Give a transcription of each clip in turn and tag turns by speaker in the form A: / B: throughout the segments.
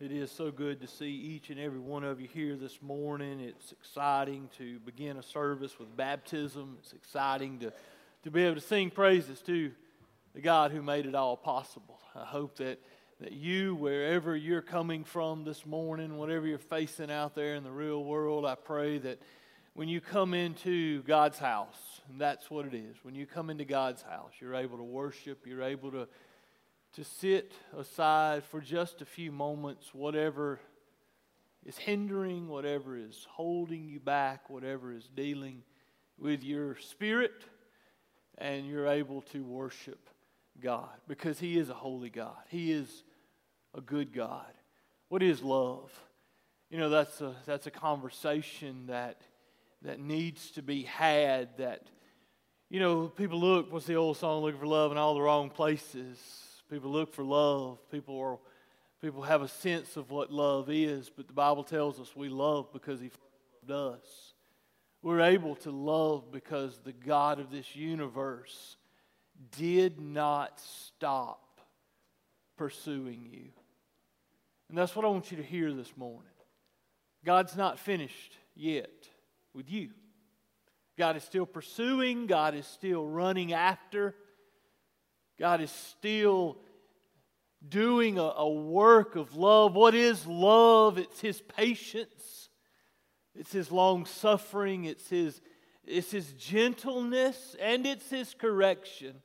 A: It is so good to see each and every one of you here this morning. It's exciting to begin a service with baptism. It's exciting to, to be able to sing praises to the God who made it all possible. I hope that, that you, wherever you're coming from this morning, whatever you're facing out there in the real world, I pray that when you come into God's house, and that's what it is, when you come into God's house, you're able to worship, you're able to to sit aside for just a few moments whatever is hindering, whatever is holding you back, whatever is dealing with your spirit, and you're able to worship God because He is a holy God. He is a good God. What is love? You know, that's a, that's a conversation that, that needs to be had. That, you know, people look, what's the old song, looking for love in all the wrong places People look for love. People are people have a sense of what love is, but the Bible tells us we love because he loved us. We're able to love because the God of this universe did not stop pursuing you. And that's what I want you to hear this morning. God's not finished yet with you. God is still pursuing, God is still running after. God is still doing a, a, work of love. What is love? It's His patience, it's His long suffering, it's His, it's His gentleness, and it's His correction.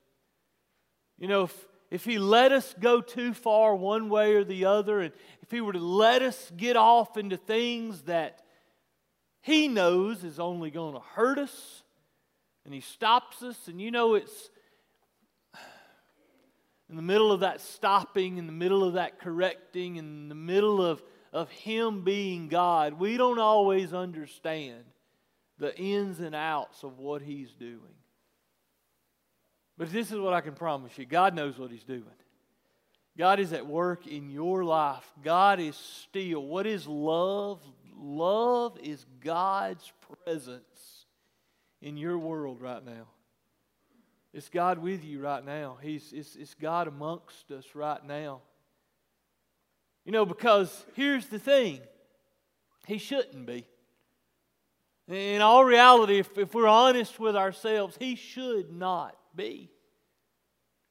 A: You know, if, if He let us go too far one way or the other, and if He were to let us get off into things that He knows is only going to hurt us, and He stops us, and you know, it's in the middle of that stopping, in the middle of that correcting, in the middle of, of Him being God, we don't always understand the ins and outs of what He's doing. But this is what I can promise you God knows what He's doing. God is at work in your life. God is still. What is love? Love is God's presence in your world right now. It's God with you right now. He's, it's, it's God amongst us right now. You know, because here's the thing He shouldn't be. In all reality, if, if we're honest with ourselves, He should not be.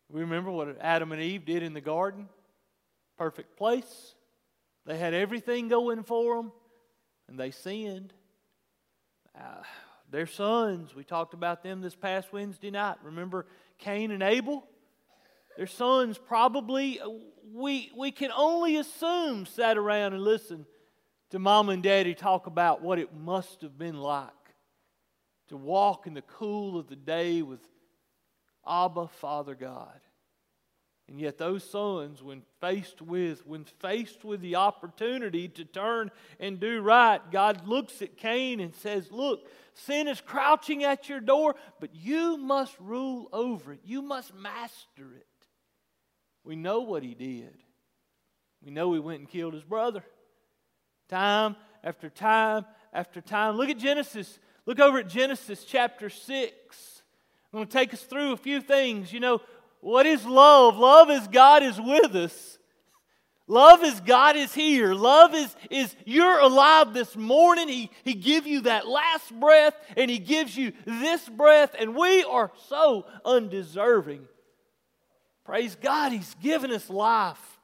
A: We remember what Adam and Eve did in the garden? Perfect place. They had everything going for them, and they sinned. Uh, their sons, we talked about them this past Wednesday night. Remember Cain and Abel? Their sons probably, uh, we, we can only assume, sat around and listened to mom and daddy talk about what it must have been like to walk in the cool of the day with Abba, Father God. And yet those sons, when faced with, when faced with the opportunity to turn and do right, God looks at Cain and says, Look, sin is crouching at your door, but you must rule over it. You must master it. We know what he did. We know he went and killed his brother. Time after time after time. Look at Genesis. Look over at Genesis chapter 6. I'm going to take us through a few things. You know, what is love? Love is God is with us. Love is God is here. Love is, is you're alive this morning. He, he gives you that last breath and He gives you this breath, and we are so undeserving. Praise God, He's given us life.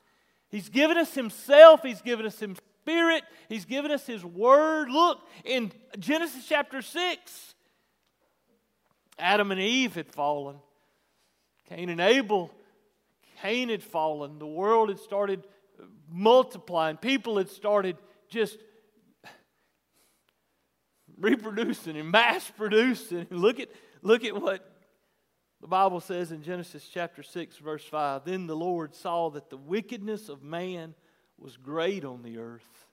A: He's given us Himself, He's given us His Spirit, He's given us His Word. Look, in Genesis chapter 6, Adam and Eve had fallen. Cain and Abel, Cain had fallen. The world had started multiplying. People had started just reproducing and mass producing. Look at, look at what the Bible says in Genesis chapter 6, verse 5. Then the Lord saw that the wickedness of man was great on the earth,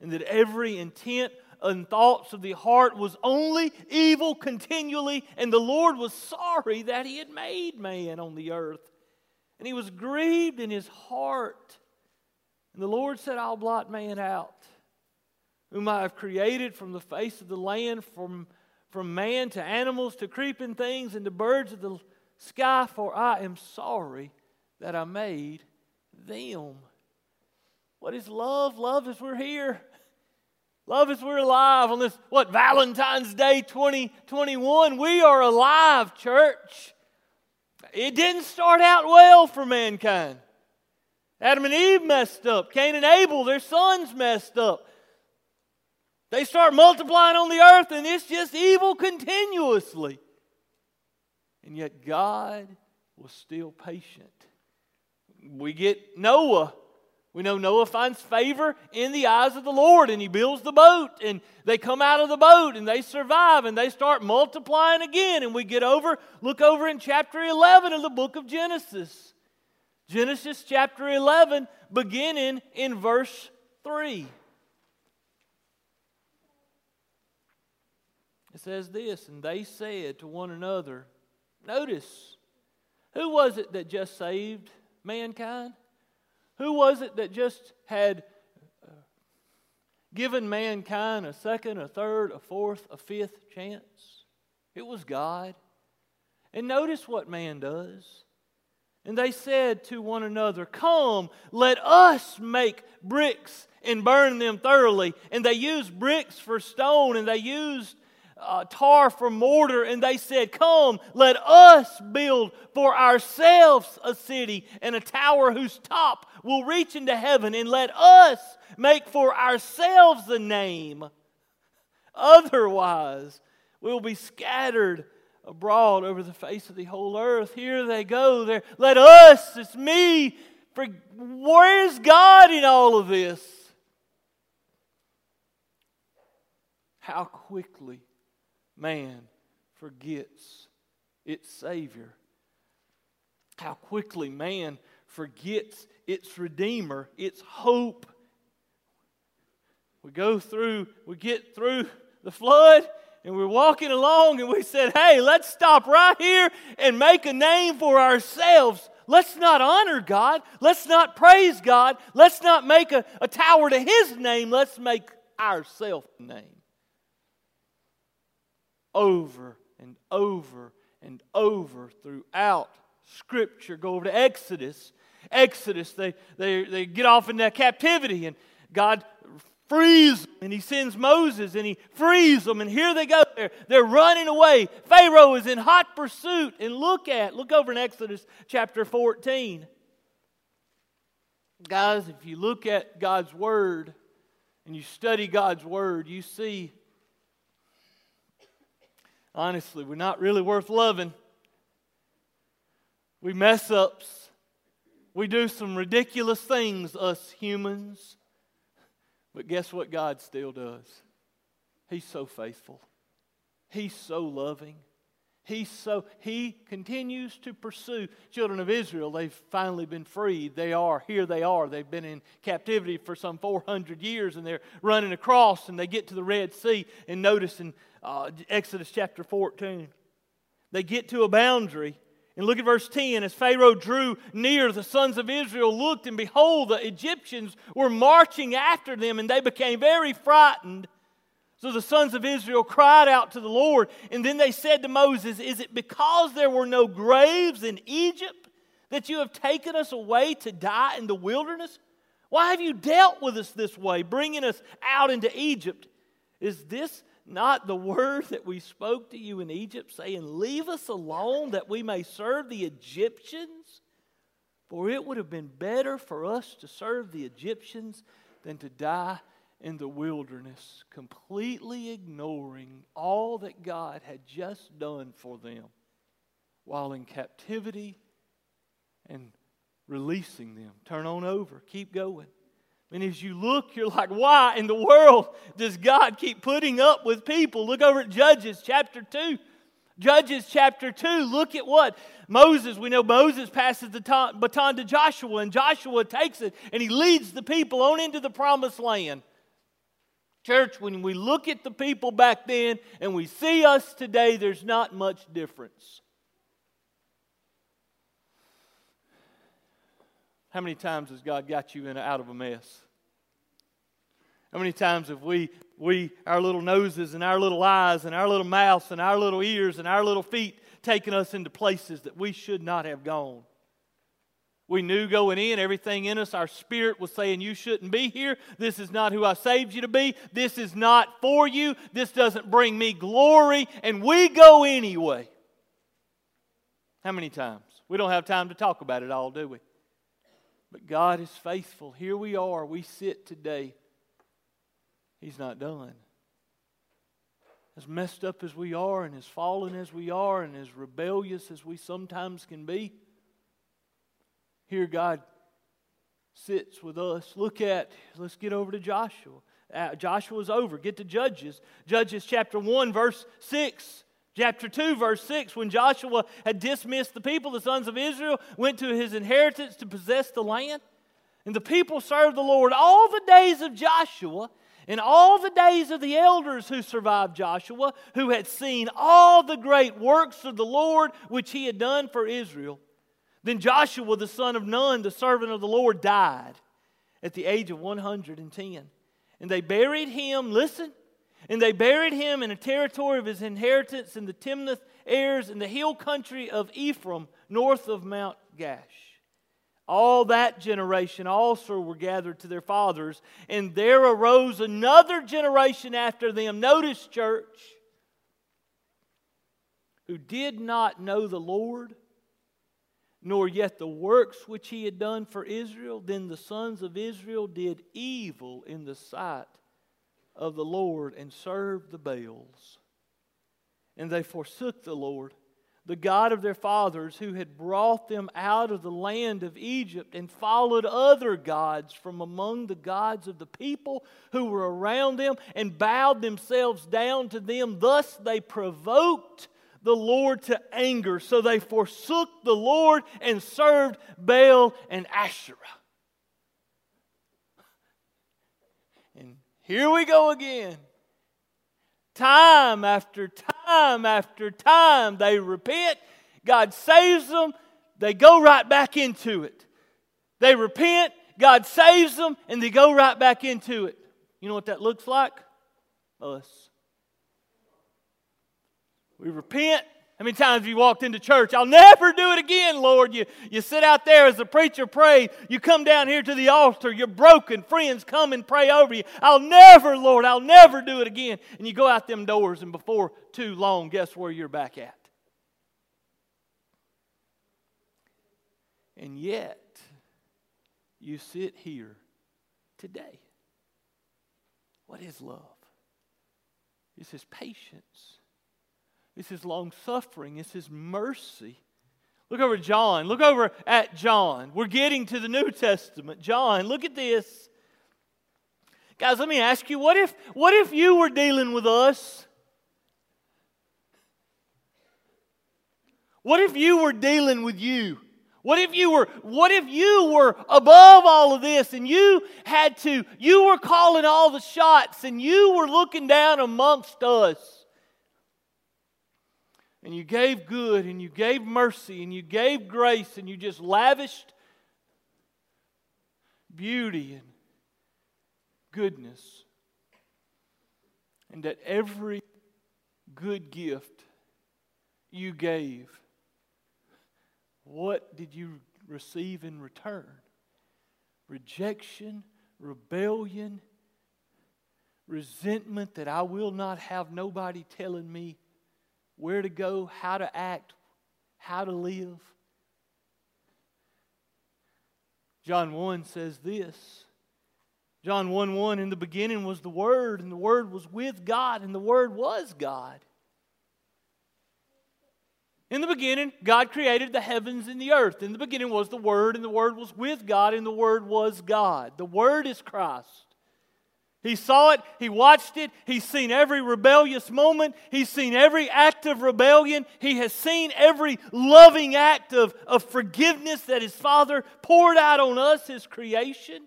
A: and that every intent and thoughts of the heart was only evil continually, and the Lord was sorry that he had made man on the earth. And he was grieved in his heart. And the Lord said, I'll blot man out, whom I have created from the face of the land, from, from man to animals to creeping things and to birds of the sky, for I am sorry that I made them. What is love? Love is we're here. Love is we're alive on this, what, Valentine's Day 2021. We are alive, church. It didn't start out well for mankind. Adam and Eve messed up. Cain and Abel, their sons messed up. They start multiplying on the earth, and it's just evil continuously. And yet God was still patient. We get Noah. We know Noah finds favor in the eyes of the Lord and he builds the boat and they come out of the boat and they survive and they start multiplying again. And we get over, look over in chapter 11 of the book of Genesis. Genesis chapter 11, beginning in verse 3. It says this, and they said to one another, Notice, who was it that just saved mankind? Who was it that just had uh, given mankind a second, a third, a fourth, a fifth chance? It was God. And notice what man does. And they said to one another, Come, let us make bricks and burn them thoroughly. And they used bricks for stone, and they used uh, tar for mortar, and they said, Come, let us build for ourselves a city and a tower whose top will reach into heaven, and let us make for ourselves a name. Otherwise, we'll be scattered abroad over the face of the whole earth. Here they go. There, let us, it's me. For where is God in all of this? How quickly man forgets its Savior. How quickly man forgets its Redeemer, its hope. We go through, we get through the flood, and we're walking along, and we said, Hey, let's stop right here and make a name for ourselves. Let's not honor God. Let's not praise God. Let's not make a, a tower to His name. Let's make ourselves name over and over and over throughout Scripture. Go over to Exodus. Exodus, they, they, they get off in that captivity, and God frees them, and He sends Moses, and He frees them, and here they go. They're, they're running away. Pharaoh is in hot pursuit. And look at, look over in Exodus chapter 14. Guys, if you look at God's Word and you study God's Word, you see honestly, we're not really worth loving. We mess ups. We do some ridiculous things, us humans. But guess what God still does? He's so faithful. He's so loving. He's so he continues to pursue children of Israel. They've finally been freed. They are here. They are. They've been in captivity for some 400 years, and they're running across, and they get to the Red Sea. And notice in uh, Exodus chapter 14, they get to a boundary. And look at verse 10. As Pharaoh drew near, the sons of Israel looked, and behold, the Egyptians were marching after them, and they became very frightened. So the sons of Israel cried out to the Lord, and then they said to Moses, Is it because there were no graves in Egypt that you have taken us away to die in the wilderness? Why have you dealt with us this way, bringing us out into Egypt? Is this not the word that we spoke to you in Egypt, saying, Leave us alone that we may serve the Egyptians? For it would have been better for us to serve the Egyptians than to die in the wilderness, completely ignoring all that God had just done for them while in captivity and releasing them. Turn on over, keep going. And as you look, you're like, why in the world does God keep putting up with people? Look over at Judges chapter 2. Judges chapter 2, look at what Moses, we know Moses passes the baton to Joshua, and Joshua takes it and he leads the people on into the promised land. Church, when we look at the people back then and we see us today, there's not much difference. How many times has God got you in out of a mess? How many times have we, we, our little noses and our little eyes and our little mouths and our little ears and our little feet taken us into places that we should not have gone? We knew going in, everything in us, our spirit was saying, You shouldn't be here. This is not who I saved you to be. This is not for you. This doesn't bring me glory. And we go anyway. How many times? We don't have time to talk about it all, do we? But God is faithful. Here we are. We sit today. He's not done. As messed up as we are, and as fallen as we are, and as rebellious as we sometimes can be, here God sits with us. Look at, let's get over to Joshua. Uh, Joshua's over. Get to Judges. Judges chapter 1, verse 6. Chapter 2, verse 6, when Joshua had dismissed the people, the sons of Israel went to his inheritance to possess the land. And the people served the Lord all the days of Joshua and all the days of the elders who survived Joshua, who had seen all the great works of the Lord which he had done for Israel. Then Joshua, the son of Nun, the servant of the Lord, died at the age of 110. And they buried him, listen, and they buried him in a territory of his inheritance in the Timnath heirs in the hill country of Ephraim, north of Mount Gaash. All that generation also were gathered to their fathers, and there arose another generation after them. Notice, church, who did not know the Lord nor yet the works which he had done for Israel, then the sons of Israel did evil in the sight of the Lord and served the Baals. And they forsook the Lord, the God of their fathers, who had brought them out of the land of Egypt, and followed other gods from among the gods of the people who were around them, and bowed themselves down to them. Thus they provoked the Lord to anger. So they forsook the Lord and served Baal and Asherah. And here we go again. Time after time after time, they repent. God saves them. They go right back into it. They repent. God saves them, and they go right back into it. You know what that looks like? Us. We repent. How many times you walked into church? I'll never do it again, Lord. You, you sit out there as the preacher prays. You come down here to the altar. You're broken. Friends come and pray over you. I'll never, Lord, I'll never do it again. And you go out them doors, and before too long, guess where you're back at? And yet, you sit here today. What is love? It's his patience. It's his long suffering, it's his mercy. Look over John. Look over at John. We're getting to the New Testament. John, look at this. Guys, let me ask you, what if what if you were dealing with us? What if you were dealing with you? What if you were what if you were above all of this and you had to you were calling all the shots and you were looking down amongst us? And you gave good and you gave mercy and you gave grace and you just lavished beauty and goodness. And that every good gift you gave, what did you receive in return? Rejection, rebellion, resentment that I will not have nobody telling me where to go, how to act, how to live. John 1 says this. John 1 1 In the beginning was the Word, and the Word was with God, and the Word was God. In the beginning, God created the heavens and the earth. In the beginning was the Word, and the Word was with God, and the Word was God. The Word is Christ. He saw it, he watched it, he's seen every rebellious moment, he's seen every act of rebellion, he has seen every loving act of, of forgiveness that his Father poured out on us, his creation.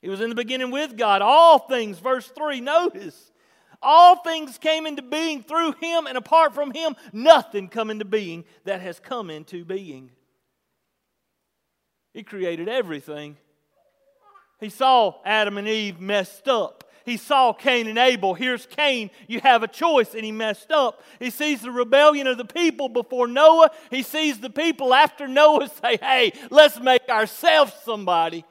A: He was in the beginning with God. All things, verse 3, notice, all things came into being through him, and apart from him, nothing come into being that has come into being. He created everything he saw Adam and Eve messed up. he saw Cain and Abel. Here's Cain. You have a choice, and he messed up. He sees the rebellion of the people before Noah. He sees the people after Noah say, Hey, let's make ourselves somebody.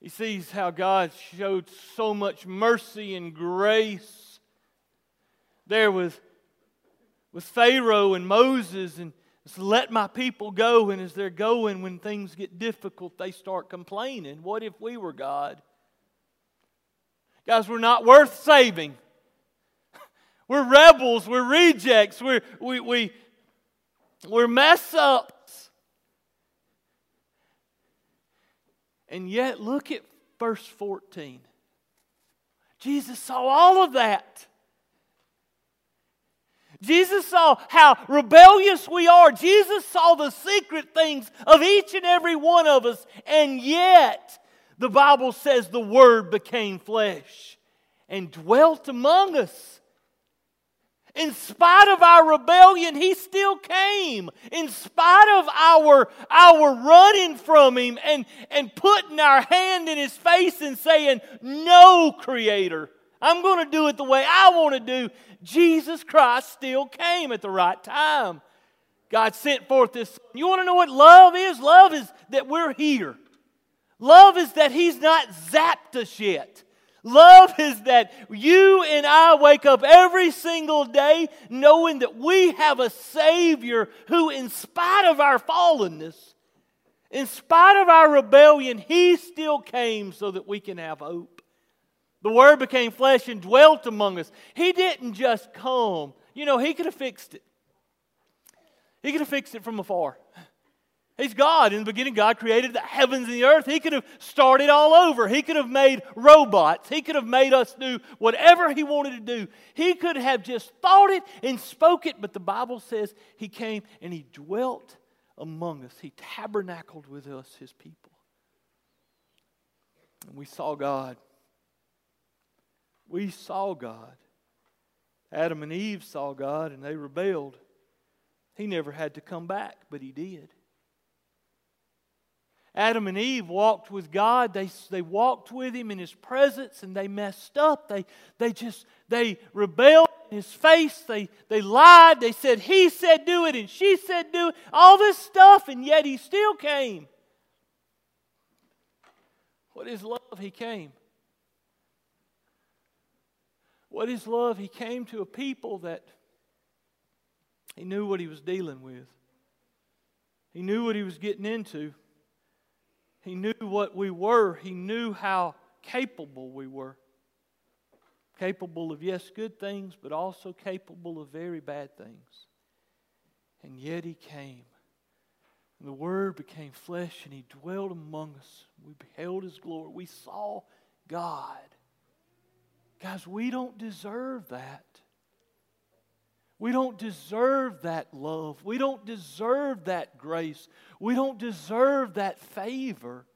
A: He sees how God showed so much mercy and grace. There with, with Pharaoh and Moses, and let my people go. And as they're going, when things get difficult, they start complaining. What if we were God? Guys, we're not worth saving. We're rebels, we're rejects, we're, we, we, we're mess ups. And yet, look at verse 14. Jesus saw all of that. Jesus saw how rebellious we are. Jesus saw the secret things of each and every one of us. And yet, the Bible says the Word became flesh and dwelt among us. In spite of our rebellion, he still came. In spite of our, our running from him and, and putting our hand in his face and saying, No, Creator, I'm going to do it the way I want to do. Jesus Christ still came at the right time. God sent forth this. You want to know what love is? Love is that we're here. Love is that he's not zapped us yet. Love is that you and I wake up every single day knowing that we have a Savior who, in spite of our fallenness, in spite of our rebellion, He still came so that we can have hope. The Word became flesh and dwelt among us. He didn't just come, you know, He could have fixed it. He could have fixed it from afar. He's God. In the beginning, God created the heavens and the earth. He could have started all over. He could have made robots. He could have made us do whatever He wanted to do. He could have just thought it and spoke it, but the Bible says He came and He dwelt among us. He tabernacled with us, His people. And we saw God. We saw God. Adam and Eve saw God and they rebelled. He never had to come back, but He did. Adam and Eve walked with God. They, they walked with Him in His presence and they messed up. They, they just, they rebelled in His face. They, they lied. They said, He said do it and she said do it. All this stuff and yet He still came. What is love? He came. What is love? He came to a people that He knew what He was dealing with. He knew what He was getting into. He knew what we were, He knew how capable we were. Capable of, yes, good things, but also capable of very bad things. And yet He came. And the Word became flesh and He dwelt among us. We beheld His glory. We saw God. Guys, we don't deserve that. We don't deserve that love. We don't deserve that grace. We don't deserve that favor.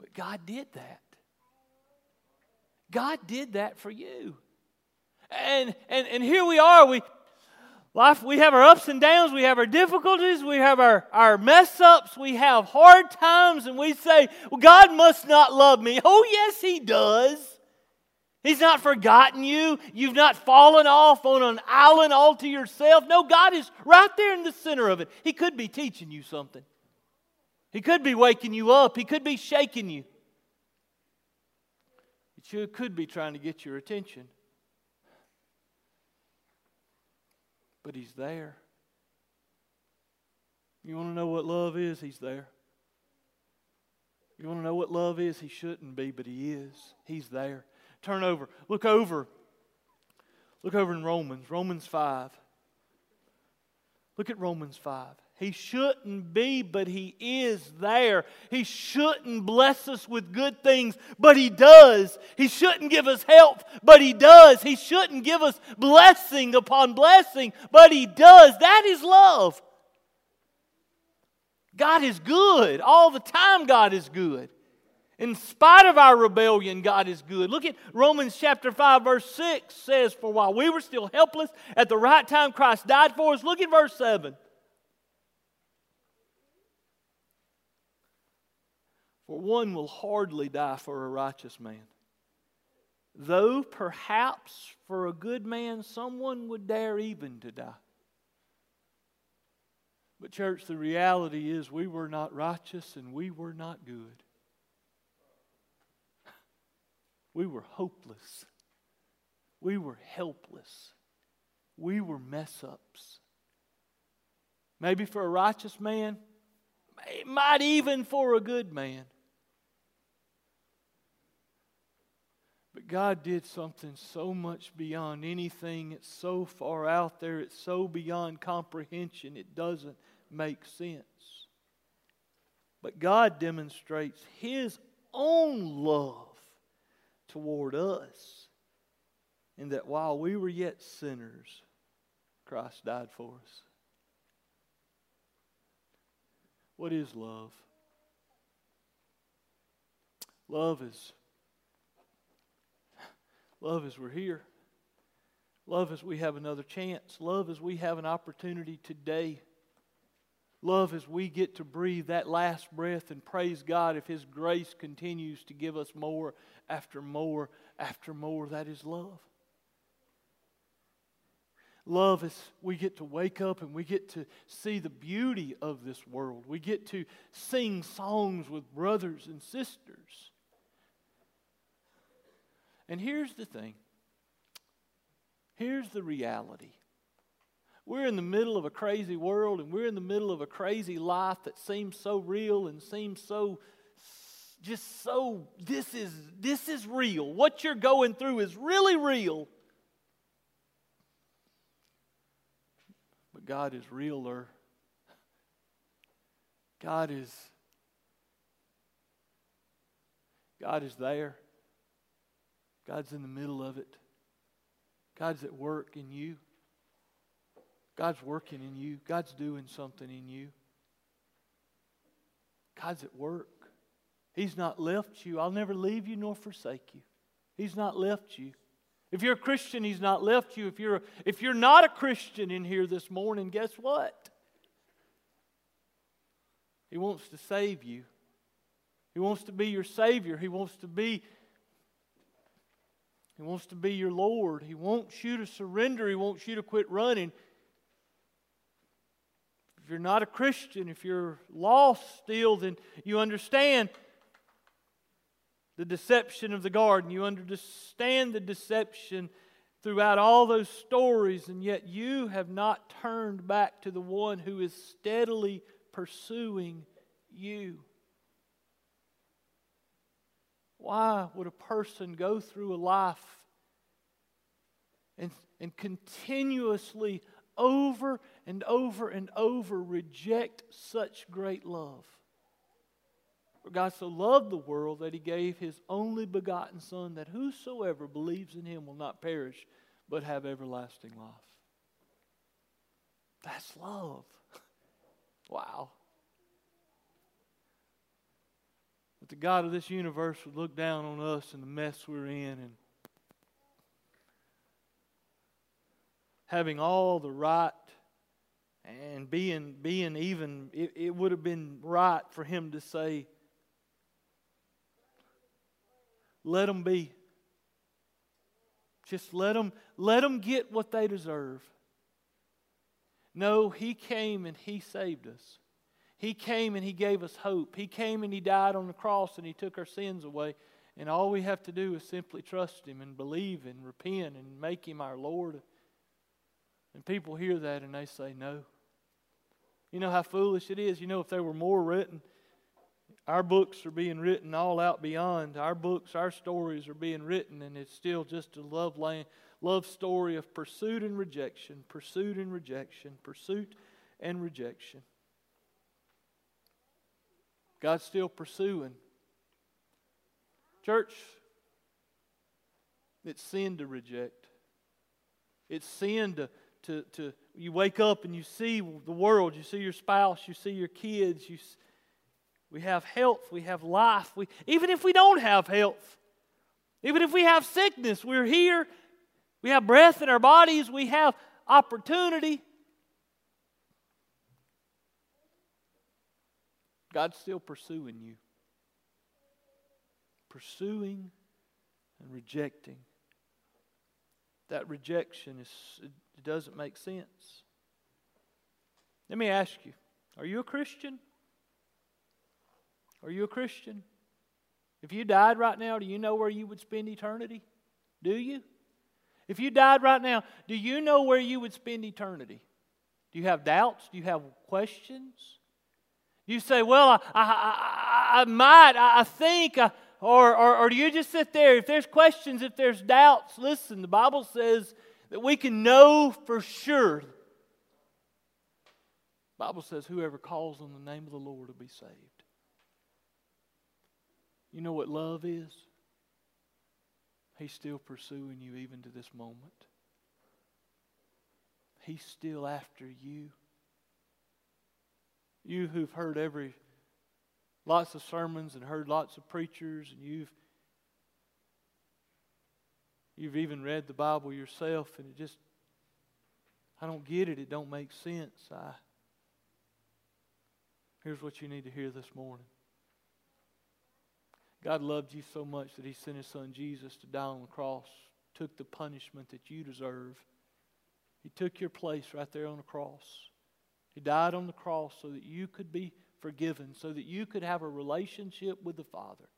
A: But God did that. God did that for you. And, and, and here we are. We, life, we have our ups and downs. We have our difficulties. We have our, our mess ups. We have hard times. And we say, well, God must not love me. Oh, yes, He does. He's not forgotten you. You've not fallen off on an island all to yourself. No, God is right there in the center of it. He could be teaching you something, He could be waking you up, He could be shaking you. He could be trying to get your attention. But He's there. You want to know what love is? He's there. You want to know what love is? He shouldn't be, but He is. He's there. Turn over. Look over. Look over in Romans, Romans 5. Look at Romans 5. He shouldn't be, but He is there. He shouldn't bless us with good things, but He does. He shouldn't give us help, but He does. He shouldn't give us blessing upon blessing, but He does. That is love. God is good. All the time, God is good. In spite of our rebellion, God is good. Look at Romans chapter 5, verse 6 says, For while we were still helpless, at the right time Christ died for us. Look at verse 7. For one will hardly die for a righteous man. Though perhaps for a good man someone would dare even to die. But, church, the reality is we were not righteous and we were not good. We were hopeless. We were helpless. We were mess ups. Maybe for a righteous man, might even for a good man. But God did something so much beyond anything. It's so far out there. It's so beyond comprehension. It doesn't make sense. But God demonstrates His own love toward us in that while we were yet sinners, Christ died for us. What is love? Love is love is we're here. Love is we have another chance. Love is we have an opportunity today. Love is we get to breathe that last breath and praise God if His grace continues to give us more after more after more. That is love. Love is we get to wake up and we get to see the beauty of this world. We get to sing songs with brothers and sisters. And here's the thing here's the reality. We're in the middle of a crazy world and we're in the middle of a crazy life that seems so real and seems so just so this is this is real. What you're going through is really real. But God is realer. God is God is there. God's in the middle of it. God's at work in you. God's working in you. God's doing something in you. God's at work. He's not left you. I'll never leave you nor forsake you. He's not left you. If you're a Christian, He's not left you. If you're, if you're not a Christian in here this morning, guess what? He wants to save you. He wants to be your Savior. He wants to be He wants to be your Lord. He wants you to surrender. He wants you to quit running. If you're not a Christian, if you're lost still, then you understand the deception of the garden. You understand the deception throughout all those stories, and yet you have not turned back to the one who is steadily pursuing you. Why would a person go through a life and, and continuously, over and over and over, reject such great love? For God so loved the world that he gave his only begotten Son, that whosoever believes in him will not perish, but have everlasting life. That's love. wow. But the God of this universe would look down on us and the mess we're in and having all the right and being being even it, it would have been right for him to say let them be. Just let them, let them get what they deserve. No, He came and He saved us. He came and He gave us hope. He came and He died on the cross and He took our sins away. And all we have to do is simply trust Him and believe and repent and make Him our Lord. And people hear that and they say, No. You know how foolish it is? You know, if there were more written, our books are being written all out beyond. Our books, our stories are being written, and it's still just a love, land, love story of pursuit and rejection, pursuit and rejection, pursuit and rejection. God's still pursuing. Church, it's sin to reject. It's sin to, to, to you wake up and you see the world, you see your spouse, you see your kids, you we have health. We have life. We, even if we don't have health, even if we have sickness, we're here. We have breath in our bodies. We have opportunity. God's still pursuing you. pursuing and rejecting. That rejection is it doesn't make sense. Let me ask you, are you a Christian? Are you a Christian? If you died right now, do you know where you would spend eternity? Do you? If you died right now, do you know where you would spend eternity? Do you have doubts? Do you have questions? You say, Well, I, I, I, I might, I think, I, or, or, or do you just sit there? If there's questions, if there's doubts, listen, the Bible says that we can know for sure. The Bible says, Whoever calls on the name of the Lord will be saved. You know what love is? He's still pursuing you even to this moment. He's still after you. You who've heard every lots of sermons and heard lots of preachers and you've you've even read the Bible yourself and it just I don't get it, it don't make sense. I Here's what you need to hear this morning. God loved you so much that He sent His Son Jesus to die on the cross, took the punishment that you deserve. He took your place right there on the cross. He died on the cross so that you could be forgiven, so that you could have a relationship with the Father.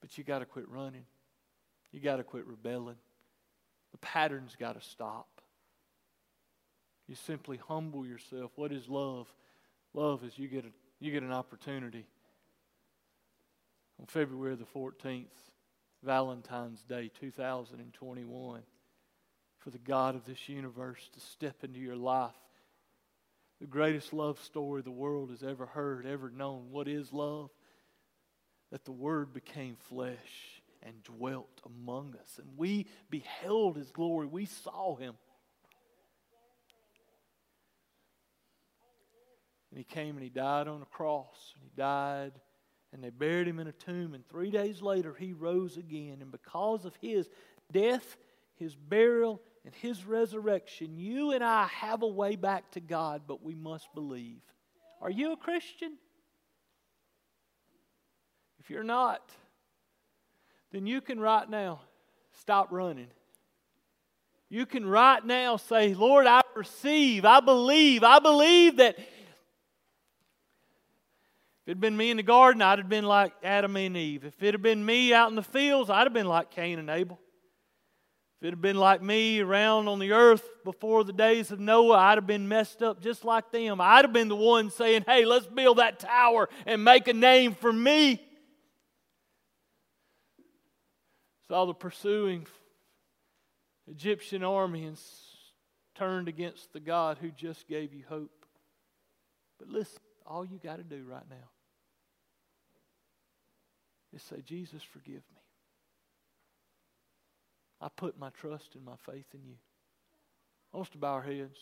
A: But you got to quit running. You got to quit rebelling. The pattern's got to stop. You simply humble yourself. What is love? Love is you get a you get an opportunity on February the 14th, Valentine's Day 2021, for the God of this universe to step into your life. The greatest love story the world has ever heard, ever known. What is love? That the Word became flesh and dwelt among us. And we beheld His glory. We saw Him. And he came and he died on a cross. And he died and they buried him in a tomb. And three days later, he rose again. And because of his death, his burial, and his resurrection, you and I have a way back to God, but we must believe. Are you a Christian? If you're not, then you can right now stop running. You can right now say, Lord, I receive, I believe, I believe that If it had been me in the garden, I'd have been like Adam and Eve. If it had been me out in the fields, I'd have been like Cain and Abel. If it had been like me around on the earth before the days of Noah, I'd have been messed up just like them. I'd have been the one saying, hey, let's build that tower and make a name for me. Saw the pursuing Egyptian army and turned against the God who just gave you hope. But listen, all you got to do right now is say, Jesus, forgive me. I put my trust and my faith in you. I want us to bow our heads.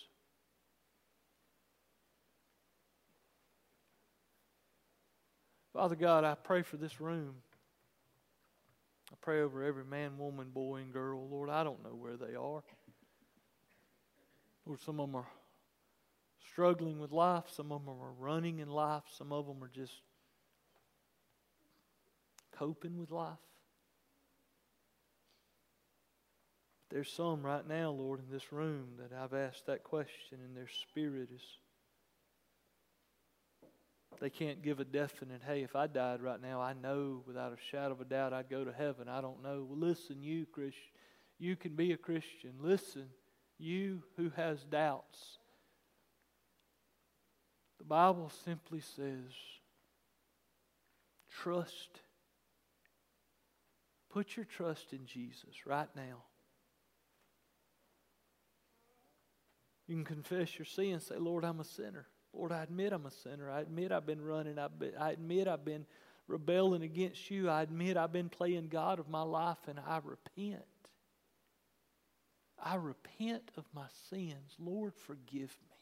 A: Father God, I pray for this room. I pray over every man, woman, boy, and girl. Lord, I don't know where they are. Lord, some of them are struggling with life. Some of them are running in life. Some of them are just coping with life. There's some right now, Lord, in this room that I've asked that question, and their spirit is. They can't give a definite, hey, if I died right now, I know without a shadow of a doubt I'd go to heaven. I don't know. Well, listen, you, Christian, you can be a Christian. Listen, you who has doubts. The Bible simply says, trust Put your trust in Jesus right now. You can confess your sin. and Say, Lord, I'm a sinner. Lord, I admit I'm a sinner. I admit I've been running. I I admit I've been rebelling against you. I admit I've been playing God of my life, and I repent. I repent of my sins. Lord, forgive me.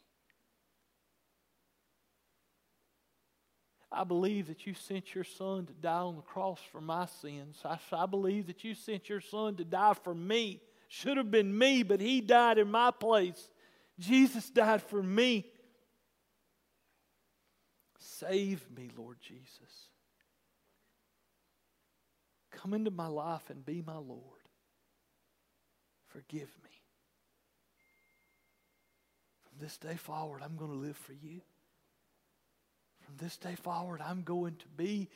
A: I believe that you sent your son to die on the cross for my sins. I, I believe that you sent your son to die for me. Should have been me, but he died in my place. Jesus died for me. Save me, Lord Jesus. Come into my life and be my Lord. Forgive me. From this day forward, I'm going to live for you. From this day forward, I'm going to be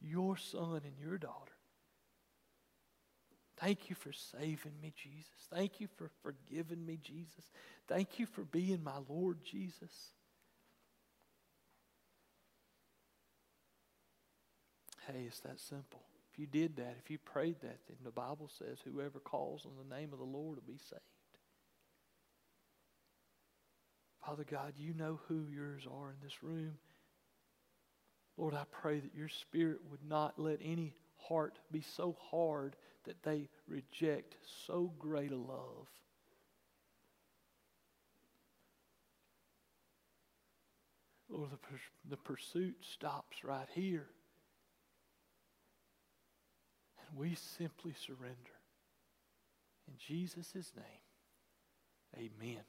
A: your son and your daughter. Thank you for saving me, Jesus. Thank you for forgiving me, Jesus. Thank you for being my Lord, Jesus. Hey, it's that simple. If you did that, if you prayed that, then the Bible says whoever calls on the name of the Lord will be saved. Father God, you know who yours are in this room. Lord, I pray that your spirit would not let any heart be so hard that they reject so great a love. Lord, the, the pursuit stops right here. And we simply surrender. In Jesus' name, amen.